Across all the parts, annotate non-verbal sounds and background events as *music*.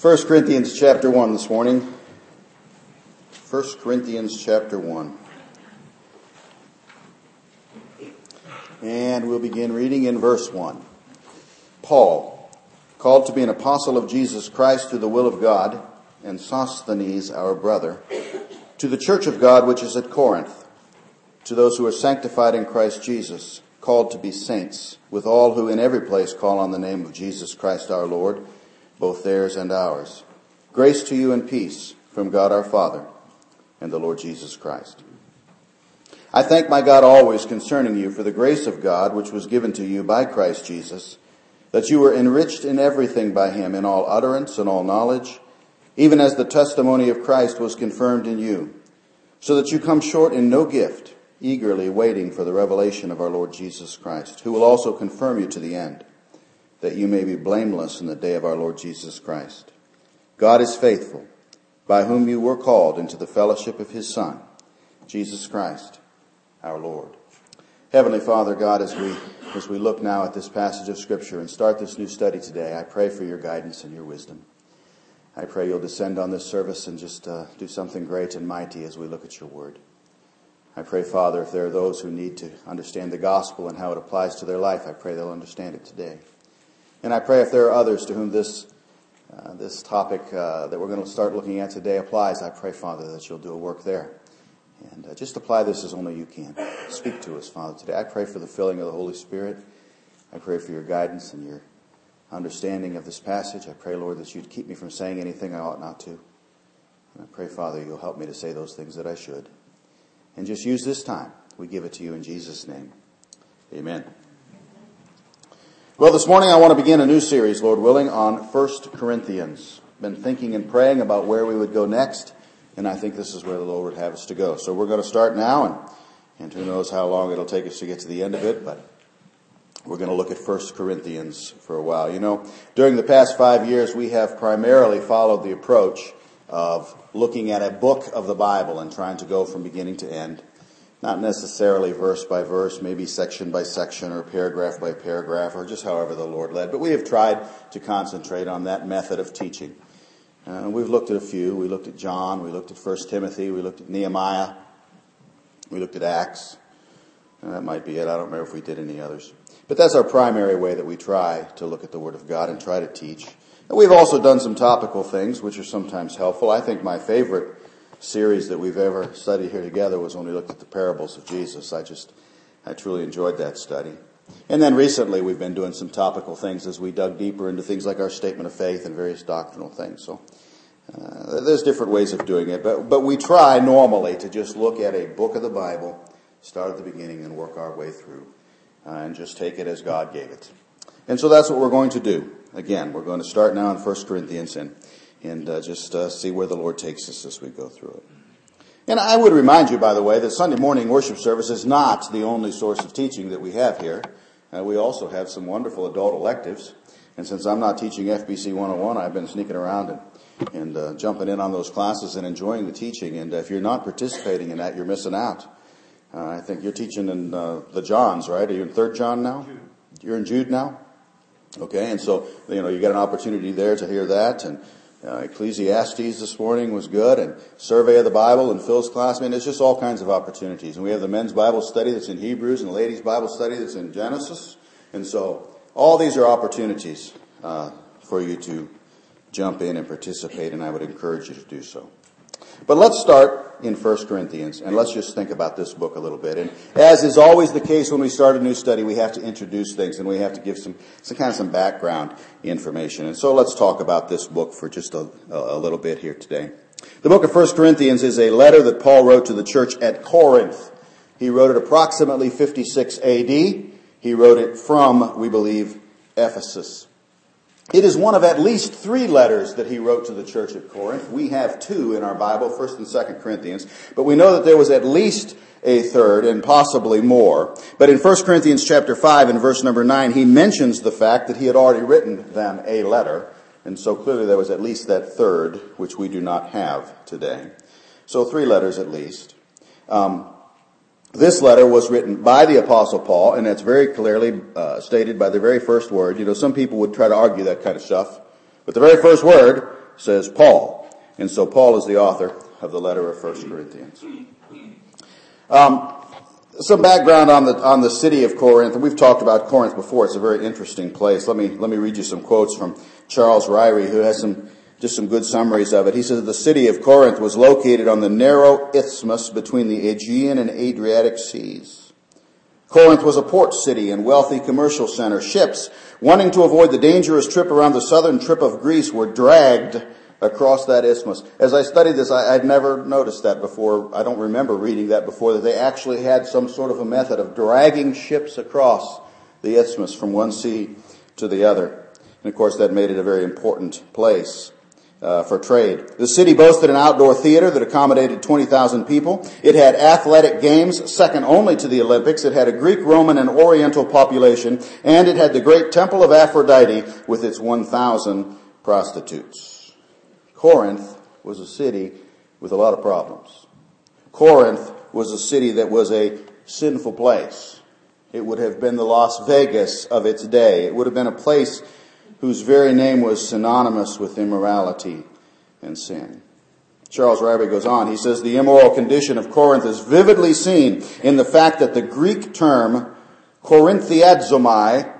1 Corinthians chapter 1 this morning. 1 Corinthians chapter 1. And we'll begin reading in verse 1. Paul, called to be an apostle of Jesus Christ through the will of God, and Sosthenes, our brother, to the church of God which is at Corinth, to those who are sanctified in Christ Jesus, called to be saints, with all who in every place call on the name of Jesus Christ our Lord, both theirs and ours. Grace to you and peace from God our Father and the Lord Jesus Christ. I thank my God always concerning you for the grace of God which was given to you by Christ Jesus, that you were enriched in everything by him, in all utterance and all knowledge, even as the testimony of Christ was confirmed in you, so that you come short in no gift, eagerly waiting for the revelation of our Lord Jesus Christ, who will also confirm you to the end, that you may be blameless in the day of our Lord Jesus Christ. God is faithful, by whom you were called into the fellowship of his Son, Jesus Christ, our Lord. Heavenly Father, God, as we, as we look now at this passage of scripture and start this new study today, I pray for your guidance and your wisdom. I pray you'll descend on this service and just uh, do something great and mighty as we look at your word. I pray, Father, if there are those who need to understand the gospel and how it applies to their life, I pray they'll understand it today. And I pray if there are others to whom this uh, this topic uh, that we're going to start looking at today applies, I pray, Father, that you'll do a work there. And uh, just apply this as only you can. Speak to us, Father, today. I pray for the filling of the Holy Spirit. I pray for your guidance and your understanding of this passage. I pray, Lord, that you'd keep me from saying anything I ought not to. And I pray, Father, you'll help me to say those things that I should. And just use this time. We give it to you in Jesus' name. Amen. Well, this morning I want to begin a new series, Lord willing, on 1 Corinthians. Been thinking and praying about where we would go next, and I think this is where the Lord would have us to go. So we're going to start now, and, and who knows how long it'll take us to get to the end of it, but we're going to look at 1 Corinthians for a while. You know, during the past five years, we have primarily followed the approach of looking at a book of the Bible and trying to go from beginning to end not necessarily verse by verse, maybe section by section or paragraph by paragraph or just however the Lord led. But we have tried to concentrate on that method of teaching. Uh, we've looked at a few. We looked at John. We looked at 1 Timothy. We looked at Nehemiah. We looked at Acts. And that might be it. I don't remember if we did any others. But that's our primary way that we try to look at the Word of God and try to teach. And we've also done some topical things, which are sometimes helpful. I think my favorite series that we've ever studied here together was when we looked at the parables of Jesus. I just, I truly enjoyed that study. And then recently we've been doing some topical things as we dug deeper into things like our statement of faith and various doctrinal things. So, uh, there's different ways of doing it, but, but we try normally to just look at a book of the Bible, start at the beginning and work our way through, uh, and just take it as God gave it. And so that's what we're going to do. Again, we're going to start now in 1 Corinthians and and uh, just uh, see where the Lord takes us as we go through it. And I would remind you, by the way, that Sunday morning worship service is not the only source of teaching that we have here. Uh, we also have some wonderful adult electives. And since I'm not teaching FBC 101, I've been sneaking around and, and uh, jumping in on those classes and enjoying the teaching. And if you're not participating in that, you're missing out. Uh, I think you're teaching in uh, the Johns, right? Are you in Third John now? Jude. You're in Jude now. Okay, and so you know you got an opportunity there to hear that, and uh, Ecclesiastes this morning was good, and survey of the Bible and Phil's class. I mean, there's just all kinds of opportunities. And we have the men's Bible study that's in Hebrews, and the ladies' Bible study that's in Genesis. And so, all these are opportunities uh, for you to jump in and participate, and I would encourage you to do so. But let's start in 1 Corinthians and let's just think about this book a little bit. And as is always the case when we start a new study, we have to introduce things and we have to give some, some kind of some background information. And so let's talk about this book for just a, a little bit here today. The book of 1 Corinthians is a letter that Paul wrote to the church at Corinth. He wrote it approximately 56 AD. He wrote it from, we believe, Ephesus. It is one of at least three letters that he wrote to the church at Corinth. We have two in our Bible, 1st and 2nd Corinthians, but we know that there was at least a third and possibly more. But in 1 Corinthians chapter 5 and verse number 9, he mentions the fact that he had already written them a letter. And so clearly there was at least that third, which we do not have today. So three letters at least. Um, this letter was written by the apostle Paul, and that's very clearly uh, stated by the very first word. You know, some people would try to argue that kind of stuff, but the very first word says Paul. And so Paul is the author of the letter of 1 Corinthians. Um, some background on the on the city of Corinth. We've talked about Corinth before. It's a very interesting place. Let me let me read you some quotes from Charles Ryrie, who has some just some good summaries of it. He says the city of Corinth was located on the narrow isthmus between the Aegean and Adriatic seas. Corinth was a port city and wealthy commercial center. Ships, wanting to avoid the dangerous trip around the southern tip of Greece, were dragged across that isthmus. As I studied this, I, would never noticed that before. I don't remember reading that before, that they actually had some sort of a method of dragging ships across the isthmus from one sea to the other. And of course, that made it a very important place. Uh, for trade. The city boasted an outdoor theater that accommodated 20,000 people. It had athletic games second only to the Olympics. It had a Greek, Roman, and Oriental population, and it had the great temple of Aphrodite with its 1,000 prostitutes. Corinth was a city with a lot of problems. Corinth was a city that was a sinful place. It would have been the Las Vegas of its day. It would have been a place whose very name was synonymous with immorality and sin. Charles Ryrie goes on. He says the immoral condition of Corinth is vividly seen in the fact that the Greek term Corinthiadzomai,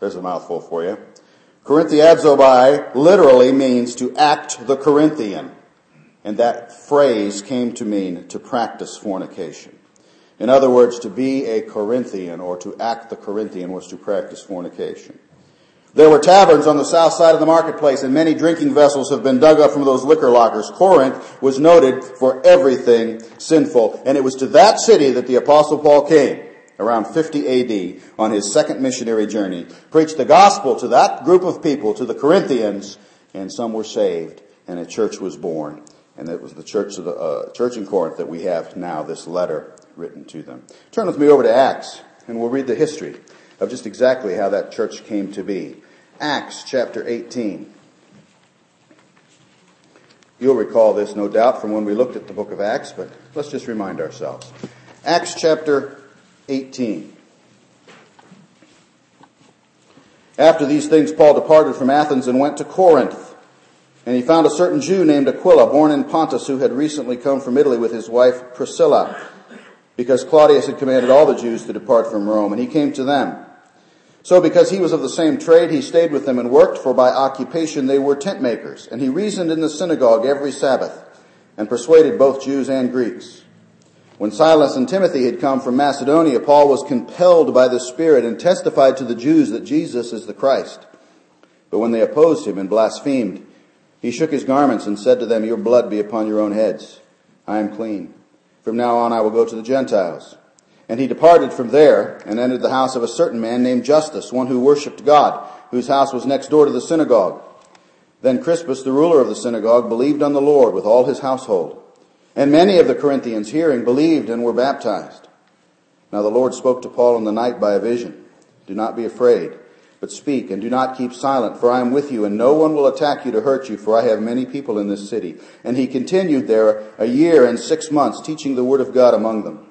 there's a mouthful for you, Corinthiazobai literally means to act the Corinthian. And that phrase came to mean to practice fornication. In other words, to be a Corinthian or to act the Corinthian was to practice fornication. There were taverns on the south side of the marketplace and many drinking vessels have been dug up from those liquor lockers. Corinth was noted for everything sinful and it was to that city that the apostle Paul came around 50 AD on his second missionary journey, preached the gospel to that group of people, to the Corinthians, and some were saved, and a church was born. And it was the church of the uh, church in Corinth that we have now this letter written to them. Turn with me over to Acts, and we'll read the history of just exactly how that church came to be. Acts chapter 18. You'll recall this, no doubt, from when we looked at the book of Acts, but let's just remind ourselves. Acts chapter 18. After these things, Paul departed from Athens and went to Corinth. And he found a certain Jew named Aquila, born in Pontus, who had recently come from Italy with his wife Priscilla, because Claudius had commanded all the Jews to depart from Rome, and he came to them. So because he was of the same trade, he stayed with them and worked, for by occupation they were tent makers. And he reasoned in the synagogue every Sabbath, and persuaded both Jews and Greeks. When Silas and Timothy had come from Macedonia, Paul was compelled by the Spirit and testified to the Jews that Jesus is the Christ. But when they opposed him and blasphemed, he shook his garments and said to them, Your blood be upon your own heads. I am clean. From now on I will go to the Gentiles. And he departed from there and entered the house of a certain man named Justus, one who worshipped God, whose house was next door to the synagogue. Then Crispus, the ruler of the synagogue, believed on the Lord with all his household. And many of the Corinthians hearing believed and were baptized. Now the Lord spoke to Paul in the night by a vision. Do not be afraid, but speak and do not keep silent, for I am with you and no one will attack you to hurt you, for I have many people in this city. And he continued there a year and six months, teaching the word of God among them.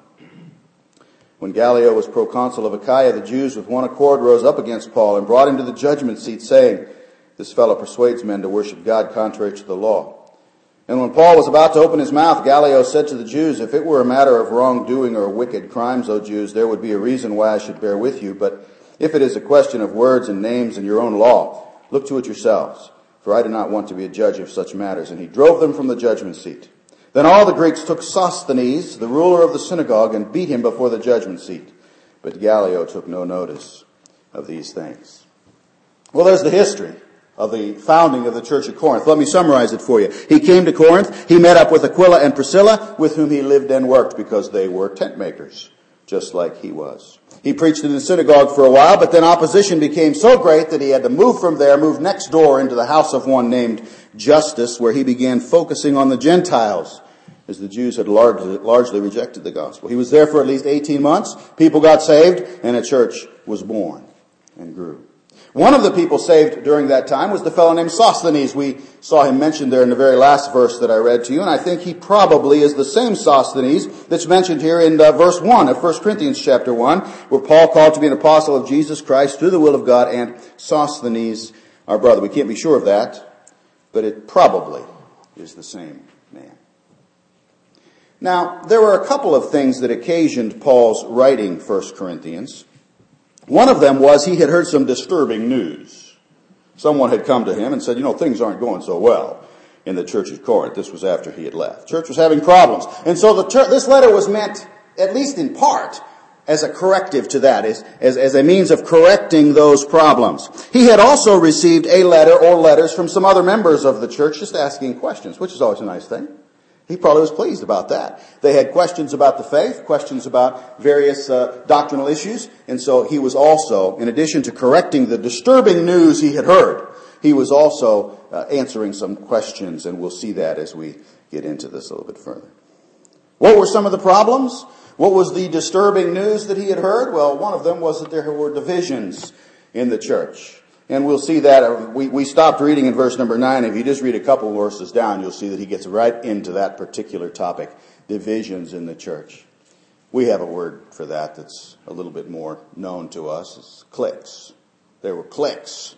When Gallio was proconsul of Achaia, the Jews with one accord rose up against Paul and brought him to the judgment seat, saying, This fellow persuades men to worship God contrary to the law. And when Paul was about to open his mouth, Gallio said to the Jews, If it were a matter of wrongdoing or wicked crimes, O Jews, there would be a reason why I should bear with you. But if it is a question of words and names and your own law, look to it yourselves, for I do not want to be a judge of such matters. And he drove them from the judgment seat. Then all the Greeks took Sosthenes, the ruler of the synagogue, and beat him before the judgment seat. But Gallio took no notice of these things. Well, there's the history of the founding of the church of Corinth. Let me summarize it for you. He came to Corinth. He met up with Aquila and Priscilla, with whom he lived and worked because they were tent makers, just like he was. He preached in the synagogue for a while, but then opposition became so great that he had to move from there, move next door into the house of one named Justus, where he began focusing on the Gentiles, as the Jews had largely, largely rejected the gospel. He was there for at least 18 months. People got saved, and a church was born and grew. One of the people saved during that time was the fellow named Sosthenes. We saw him mentioned there in the very last verse that I read to you, and I think he probably is the same Sosthenes that's mentioned here in uh, verse 1 of 1 Corinthians chapter 1, where Paul called to be an apostle of Jesus Christ through the will of God, and Sosthenes, our brother. We can't be sure of that, but it probably is the same man. Now, there were a couple of things that occasioned Paul's writing 1 Corinthians. One of them was he had heard some disturbing news. Someone had come to him and said, you know, things aren't going so well in the church at Corinth. This was after he had left. Church was having problems. And so the this letter was meant, at least in part, as a corrective to that, as, as, as a means of correcting those problems. He had also received a letter or letters from some other members of the church just asking questions, which is always a nice thing. He probably was pleased about that. They had questions about the faith, questions about various uh, doctrinal issues, and so he was also, in addition to correcting the disturbing news he had heard, he was also uh, answering some questions, and we'll see that as we get into this a little bit further. What were some of the problems? What was the disturbing news that he had heard? Well, one of them was that there were divisions in the church. And we'll see that. Uh, we, we stopped reading in verse number 9. If you just read a couple verses down, you'll see that he gets right into that particular topic divisions in the church. We have a word for that that's a little bit more known to us. It's cliques. There were cliques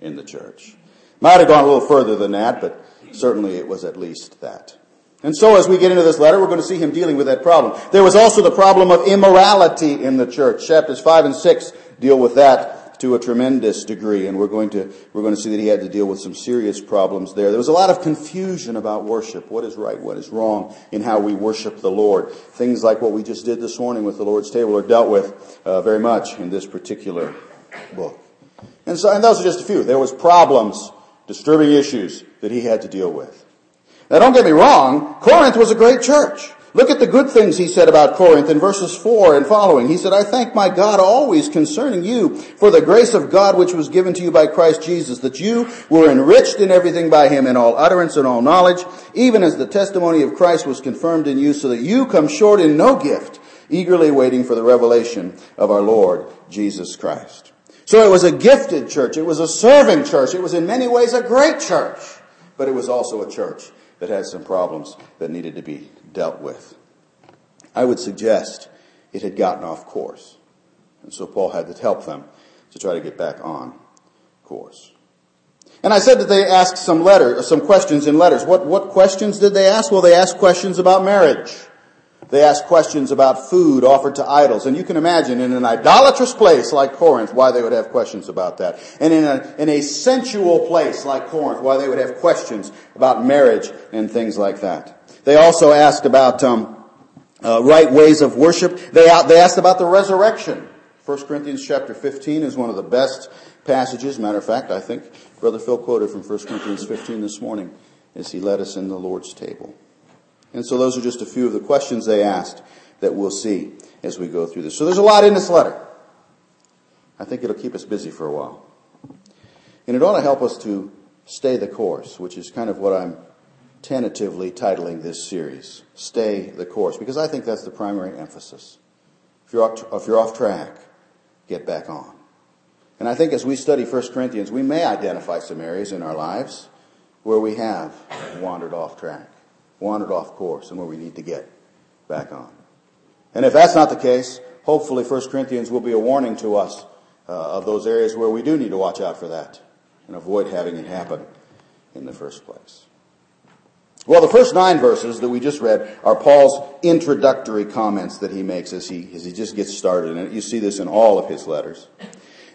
in the church. Might have gone a little further than that, but certainly it was at least that. And so as we get into this letter, we're going to see him dealing with that problem. There was also the problem of immorality in the church. Chapters 5 and 6 deal with that to a tremendous degree, and we're going to, we're going to see that he had to deal with some serious problems there. There was a lot of confusion about worship. What is right? What is wrong in how we worship the Lord? Things like what we just did this morning with the Lord's table are dealt with uh, very much in this particular book. And so, and those are just a few. There was problems, disturbing issues that he had to deal with. Now don't get me wrong, Corinth was a great church. Look at the good things he said about Corinth in verses 4 and following. He said, I thank my God always concerning you for the grace of God which was given to you by Christ Jesus, that you were enriched in everything by him in all utterance and all knowledge, even as the testimony of Christ was confirmed in you, so that you come short in no gift, eagerly waiting for the revelation of our Lord Jesus Christ. So it was a gifted church. It was a serving church. It was in many ways a great church, but it was also a church that had some problems that needed to be dealt with. I would suggest it had gotten off course. And so Paul had to help them to try to get back on course. And I said that they asked some letter, some questions in letters. What, what questions did they ask? Well, they asked questions about marriage. They asked questions about food offered to idols. And you can imagine in an idolatrous place like Corinth why they would have questions about that. And in a, in a sensual place like Corinth why they would have questions about marriage and things like that. They also asked about um, uh, right ways of worship. They, they asked about the resurrection. 1 Corinthians chapter 15 is one of the best passages. Matter of fact, I think Brother Phil quoted from 1 Corinthians 15 this morning as he led us in the Lord's table. And so those are just a few of the questions they asked that we'll see as we go through this. So there's a lot in this letter. I think it'll keep us busy for a while. And it ought to help us to stay the course, which is kind of what I'm tentatively titling this series. Stay the course, because I think that's the primary emphasis. If you're off, if you're off track, get back on. And I think as we study 1 Corinthians, we may identify some areas in our lives where we have wandered off track wandered off course and where we need to get back on. And if that's not the case, hopefully 1 Corinthians will be a warning to us uh, of those areas where we do need to watch out for that and avoid having it happen in the first place. Well, the first nine verses that we just read are Paul's introductory comments that he makes as he, as he just gets started. And you see this in all of his letters.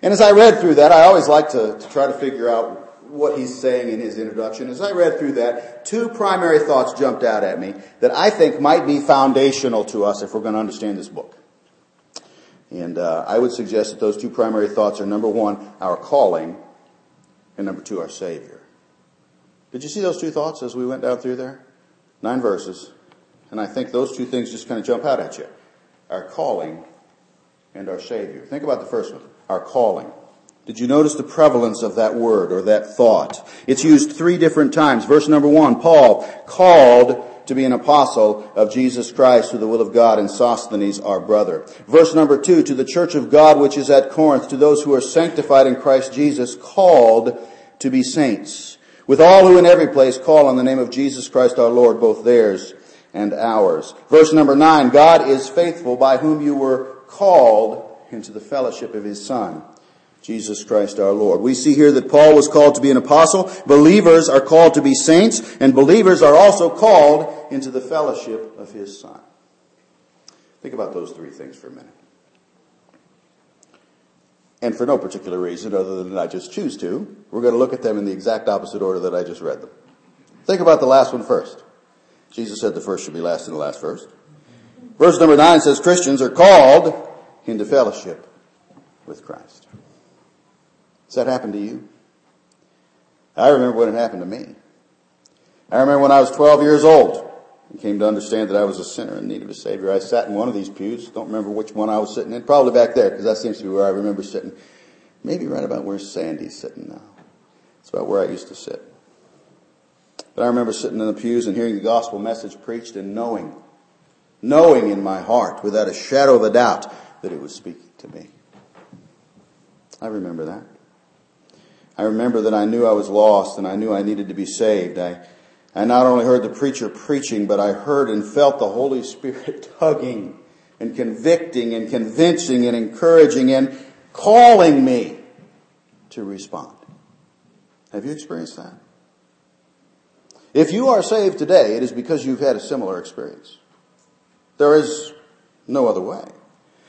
And as I read through that, I always like to, to try to figure out what he's saying in his introduction. As I read through that, two primary thoughts jumped out at me that I think might be foundational to us if we're going to understand this book. And uh, I would suggest that those two primary thoughts are number one, our calling, and number two, our Savior. Did you see those two thoughts as we went down through there? Nine verses. And I think those two things just kind of jump out at you. Our calling and our Savior. Think about the first one. Our calling. Did you notice the prevalence of that word or that thought? It's used three different times. Verse number one, Paul called to be an apostle of Jesus Christ through the will of God and Sosthenes our brother. Verse number two, to the church of God which is at Corinth, to those who are sanctified in Christ Jesus, called to be saints. With all who in every place call on the name of Jesus Christ our Lord, both theirs and ours. Verse number nine, God is faithful by whom you were called into the fellowship of his son Jesus Christ our Lord. We see here that Paul was called to be an apostle. Believers are called to be saints, and believers are also called into the fellowship of his Son. Think about those three things for a minute. And for no particular reason other than I just choose to, we're going to look at them in the exact opposite order that I just read them. Think about the last one first. Jesus said the first should be last and the last first. Verse number nine says Christians are called into fellowship with Christ. Does that happen to you? I remember when it happened to me. I remember when I was 12 years old and came to understand that I was a sinner in need of a Savior. I sat in one of these pews. Don't remember which one I was sitting in. Probably back there because that seems to be where I remember sitting. Maybe right about where Sandy's sitting now. It's about where I used to sit. But I remember sitting in the pews and hearing the gospel message preached and knowing, knowing in my heart without a shadow of a doubt that it was speaking to me. I remember that. I remember that I knew I was lost and I knew I needed to be saved. I, I not only heard the preacher preaching, but I heard and felt the Holy Spirit *laughs* tugging and convicting and convincing and encouraging and calling me to respond. Have you experienced that? If you are saved today, it is because you've had a similar experience. There is no other way.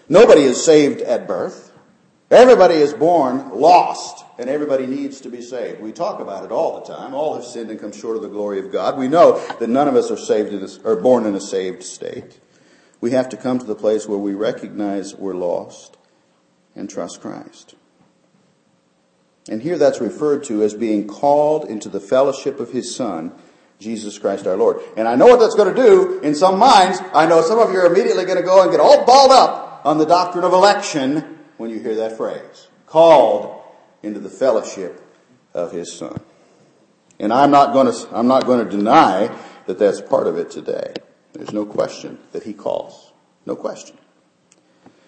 Nobody is saved at birth. Everybody is born lost and everybody needs to be saved. We talk about it all the time. All have sinned and come short of the glory of God. We know that none of us are saved in or born in a saved state. We have to come to the place where we recognize we're lost and trust Christ. And here that's referred to as being called into the fellowship of His Son, Jesus Christ our Lord. And I know what that's going to do in some minds. I know some of you are immediately going to go and get all balled up on the doctrine of election when you hear that phrase. Called into the fellowship of his son. And I'm not going to, I'm not going to deny that that's part of it today. There's no question that he calls. No question.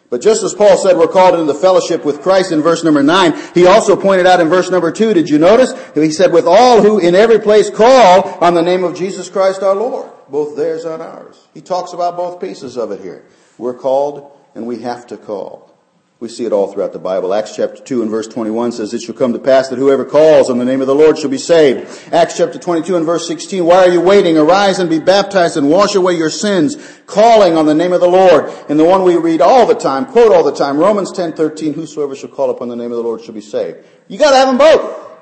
But just as Paul said we're called into the fellowship with Christ in verse number nine, he also pointed out in verse number two, did you notice? He said, with all who in every place call on the name of Jesus Christ our Lord. Both theirs and ours. He talks about both pieces of it here. We're called and we have to call. We see it all throughout the Bible. Acts chapter 2 and verse 21 says, It shall come to pass that whoever calls on the name of the Lord shall be saved. Acts chapter 22 and verse 16, Why are you waiting? Arise and be baptized and wash away your sins, calling on the name of the Lord. And the one we read all the time, quote all the time, Romans 10, 13, Whosoever shall call upon the name of the Lord shall be saved. You gotta have them both.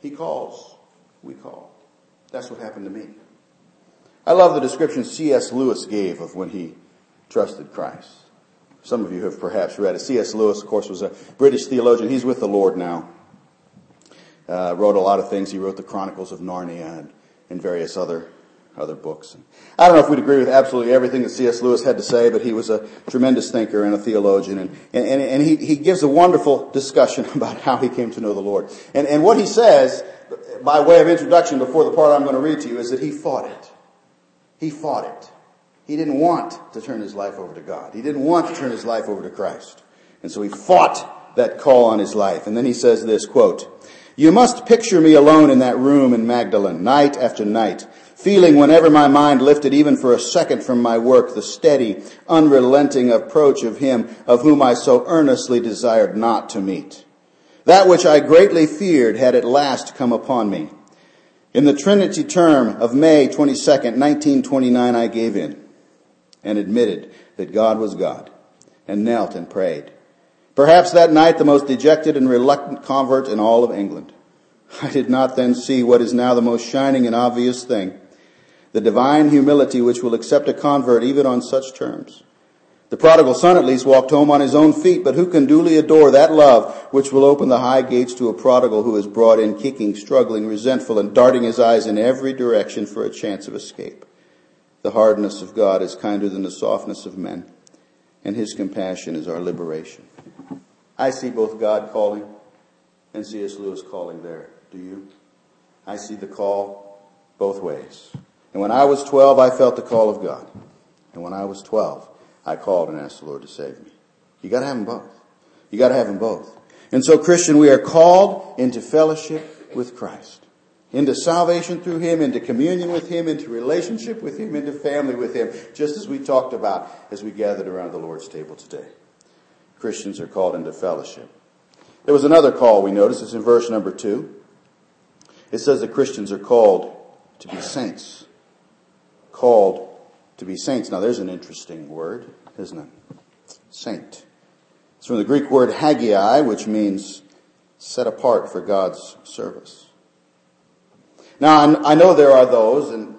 He calls. We call. That's what happened to me. I love the description C.S. Lewis gave of when he trusted Christ. Some of you have perhaps read it. C.S. Lewis, of course, was a British theologian. He's with the Lord now. Uh, wrote a lot of things. He wrote the Chronicles of Narnia and, and various other other books. I don't know if we'd agree with absolutely everything that C.S. Lewis had to say, but he was a tremendous thinker and a theologian, and, and, and he, he gives a wonderful discussion *laughs* about how he came to know the Lord. And, and what he says, by way of introduction before the part I'm going to read to you, is that he fought it. He fought it. He didn't want to turn his life over to God. He didn't want to turn his life over to Christ. And so he fought that call on his life. And then he says this, quote, You must picture me alone in that room in Magdalen, night after night, feeling whenever my mind lifted even for a second from my work the steady, unrelenting approach of him of whom I so earnestly desired not to meet. That which I greatly feared had at last come upon me. In the Trinity term of May 22nd, 1929, I gave in and admitted that God was God and knelt and prayed. Perhaps that night the most dejected and reluctant convert in all of England. I did not then see what is now the most shining and obvious thing. The divine humility which will accept a convert even on such terms. The prodigal son at least walked home on his own feet, but who can duly adore that love which will open the high gates to a prodigal who is brought in kicking, struggling, resentful, and darting his eyes in every direction for a chance of escape? The hardness of God is kinder than the softness of men, and his compassion is our liberation. I see both God calling and C.S. Lewis calling there. Do you? I see the call both ways. And when I was 12, I felt the call of God. And when I was 12, I called and asked the Lord to save me. You gotta have them both. You gotta have them both. And so Christian, we are called into fellowship with Christ into salvation through Him, into communion with Him, into relationship with Him, into family with Him, just as we talked about as we gathered around the Lord's table today. Christians are called into fellowship. There was another call we notice. It's in verse number two. It says that Christians are called to be saints. Called to be saints. Now there's an interesting word, isn't it? Saint. It's from the Greek word hagiai, which means set apart for God's service. Now I know there are those, and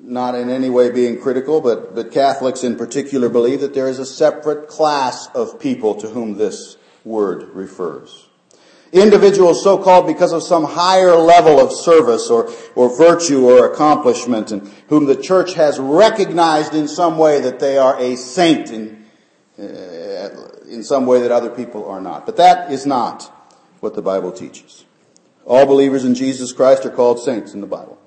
not in any way being critical, but, but Catholics in particular believe that there is a separate class of people to whom this word refers. Individuals so called because of some higher level of service or, or virtue or accomplishment and whom the church has recognized in some way that they are a saint in, uh, in some way that other people are not. But that is not what the Bible teaches. All believers in Jesus Christ are called saints in the Bible.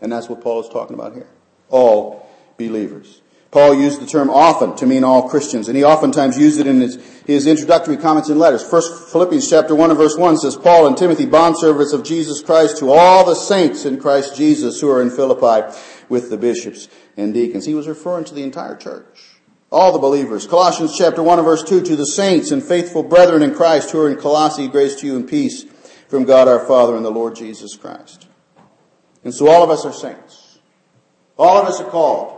And that's what Paul is talking about here. All believers. Paul used the term often to mean all Christians, and he oftentimes used it in his, his introductory comments and letters. First Philippians chapter 1 and verse 1 says, Paul and Timothy, bondservants of Jesus Christ, to all the saints in Christ Jesus who are in Philippi with the bishops and deacons. He was referring to the entire church. All the believers. Colossians chapter 1 and verse 2, to the saints and faithful brethren in Christ who are in Colossae, grace to you and peace from God our Father and the Lord Jesus Christ. And so all of us are saints. All of us are called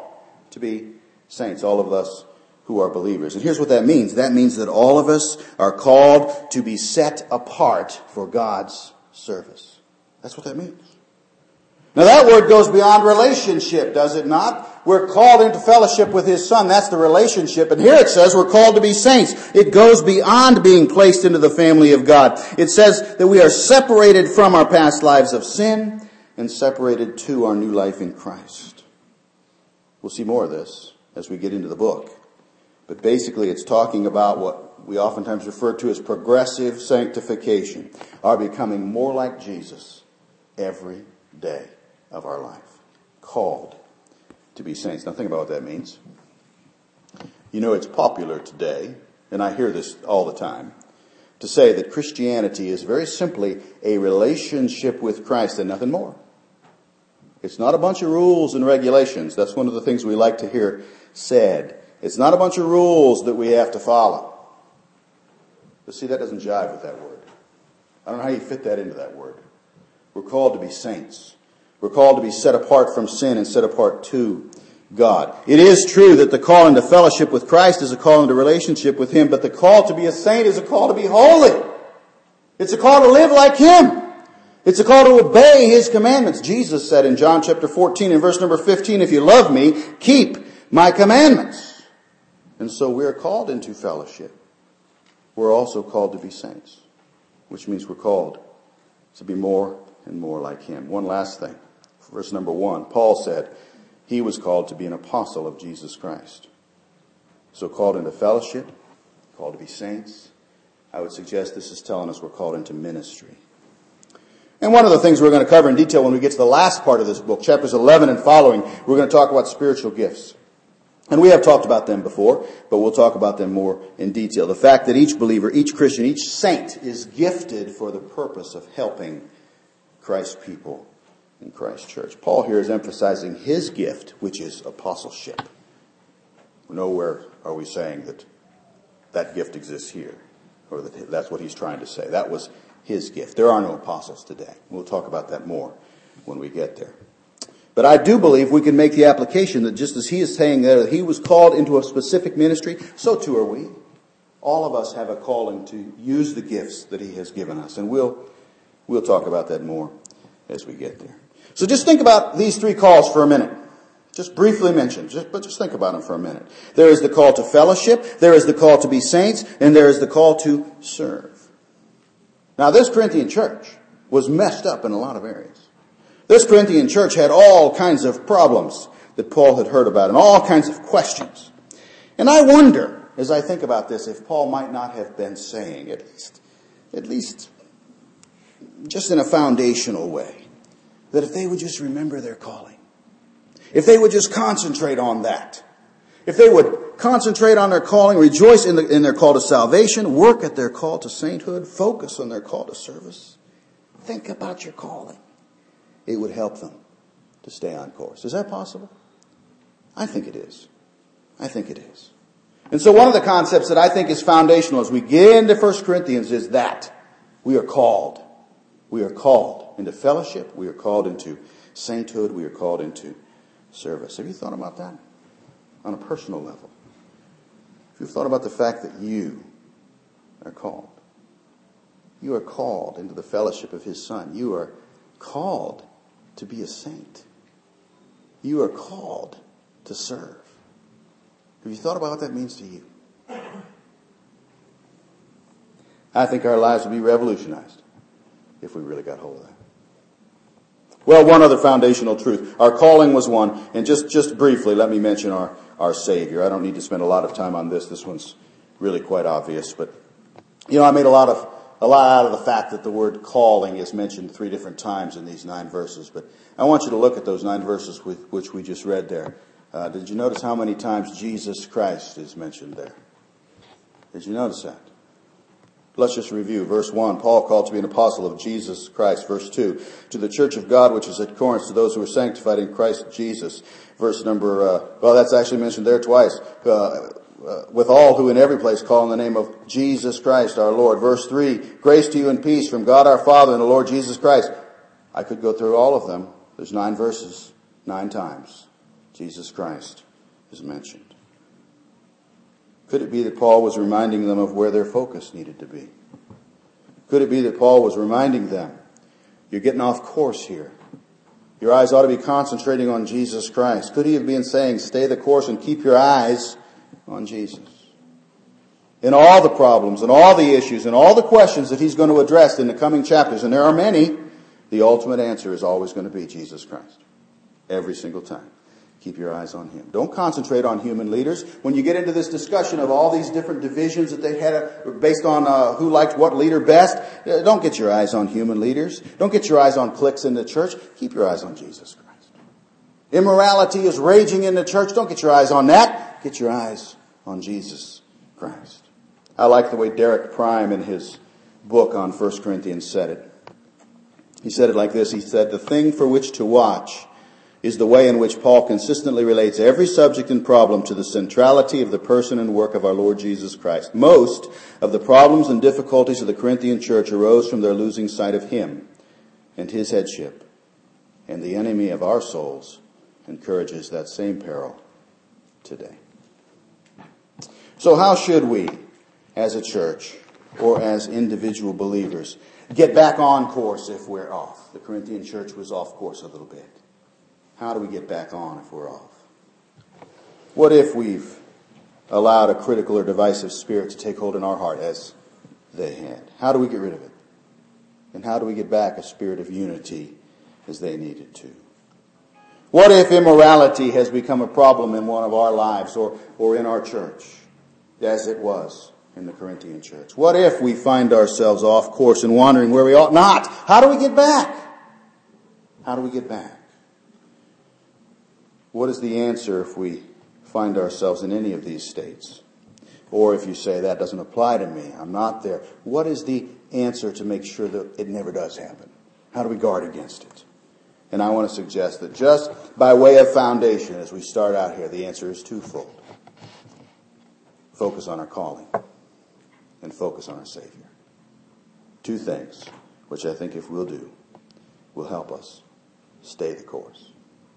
to be saints, all of us who are believers. And here's what that means. That means that all of us are called to be set apart for God's service. That's what that means. Now that word goes beyond relationship, does it not? We're called into fellowship with His Son. That's the relationship. And here it says we're called to be saints. It goes beyond being placed into the family of God. It says that we are separated from our past lives of sin and separated to our new life in Christ. We'll see more of this as we get into the book. But basically it's talking about what we oftentimes refer to as progressive sanctification, our becoming more like Jesus every day of our life. Called to be saints. Now think about what that means. You know, it's popular today, and I hear this all the time, to say that Christianity is very simply a relationship with Christ and nothing more. It's not a bunch of rules and regulations. That's one of the things we like to hear said. It's not a bunch of rules that we have to follow. But see, that doesn't jive with that word. I don't know how you fit that into that word. We're called to be saints. We're called to be set apart from sin and set apart to God. It is true that the call into fellowship with Christ is a call into relationship with Him, but the call to be a saint is a call to be holy. It's a call to live like Him. It's a call to obey His commandments. Jesus said in John chapter 14 and verse number 15, if you love me, keep my commandments. And so we're called into fellowship. We're also called to be saints, which means we're called to be more and more like Him. One last thing. Verse number one, Paul said he was called to be an apostle of Jesus Christ. So called into fellowship, called to be saints. I would suggest this is telling us we're called into ministry. And one of the things we're going to cover in detail when we get to the last part of this book, chapters 11 and following, we're going to talk about spiritual gifts. And we have talked about them before, but we'll talk about them more in detail. The fact that each believer, each Christian, each saint is gifted for the purpose of helping Christ's people in Christ's church. Paul here is emphasizing his gift, which is apostleship. Nowhere are we saying that that gift exists here, or that that's what he's trying to say. That was his gift. There are no apostles today. We'll talk about that more when we get there. But I do believe we can make the application that just as he is saying that he was called into a specific ministry, so too are we. All of us have a calling to use the gifts that he has given us. And we'll, we'll talk about that more as we get there. So just think about these three calls for a minute. Just briefly mentioned, just, but just think about them for a minute. There is the call to fellowship, there is the call to be saints, and there is the call to serve. Now this Corinthian church was messed up in a lot of areas. This Corinthian church had all kinds of problems that Paul had heard about and all kinds of questions. And I wonder, as I think about this, if Paul might not have been saying, at least, at least just in a foundational way, that if they would just remember their calling, if they would just concentrate on that, if they would concentrate on their calling, rejoice in, the, in their call to salvation, work at their call to sainthood, focus on their call to service, think about your calling, it would help them to stay on course. Is that possible? I think it is. I think it is. And so one of the concepts that I think is foundational as we get into 1 Corinthians is that. We are called. We are called into fellowship. We are called into sainthood. We are called into service. Have you thought about that on a personal level? Have you've thought about the fact that you are called? You are called into the fellowship of His Son. You are called to be a saint. You are called to serve. Have you thought about what that means to you? I think our lives would be revolutionized if we really got hold of that. Well, one other foundational truth. Our calling was one, and just, just briefly, let me mention our, our Savior. I don't need to spend a lot of time on this. This one's really quite obvious, but, you know, I made a lot of, a lot out of the fact that the word calling is mentioned three different times in these nine verses, but I want you to look at those nine verses with, which we just read there. Uh, did you notice how many times Jesus Christ is mentioned there? Did you notice that? Let's just review. Verse 1, Paul called to be an apostle of Jesus Christ. Verse 2, to the church of God which is at Corinth, to those who are sanctified in Christ Jesus. Verse number, uh, well, that's actually mentioned there twice. Uh, uh, with all who in every place call in the name of Jesus Christ our Lord. Verse 3, grace to you and peace from God our Father and the Lord Jesus Christ. I could go through all of them. There's nine verses, nine times. Jesus Christ is mentioned. Could it be that Paul was reminding them of where their focus needed to be? Could it be that Paul was reminding them, you're getting off course here. Your eyes ought to be concentrating on Jesus Christ. Could he have been saying, stay the course and keep your eyes on Jesus? In all the problems and all the issues and all the questions that he's going to address in the coming chapters, and there are many, the ultimate answer is always going to be Jesus Christ. Every single time. Keep your eyes on him. Don't concentrate on human leaders. When you get into this discussion of all these different divisions that they had uh, based on uh, who liked what leader best, uh, don't get your eyes on human leaders. Don't get your eyes on cliques in the church. Keep your eyes on Jesus Christ. Immorality is raging in the church. Don't get your eyes on that. Get your eyes on Jesus Christ. I like the way Derek Prime in his book on 1 Corinthians said it. He said it like this. He said, the thing for which to watch is the way in which Paul consistently relates every subject and problem to the centrality of the person and work of our Lord Jesus Christ. Most of the problems and difficulties of the Corinthian church arose from their losing sight of Him and His headship. And the enemy of our souls encourages that same peril today. So how should we, as a church or as individual believers, get back on course if we're off? The Corinthian church was off course a little bit. How do we get back on if we're off? What if we've allowed a critical or divisive spirit to take hold in our heart as they had? How do we get rid of it? And how do we get back a spirit of unity as they needed to? What if immorality has become a problem in one of our lives or, or in our church, as it was in the Corinthian church? What if we find ourselves off course and wandering where we ought not? How do we get back? How do we get back? What is the answer if we find ourselves in any of these states? Or if you say that doesn't apply to me, I'm not there. What is the answer to make sure that it never does happen? How do we guard against it? And I want to suggest that just by way of foundation, as we start out here, the answer is twofold. Focus on our calling and focus on our Savior. Two things, which I think if we'll do, will help us stay the course.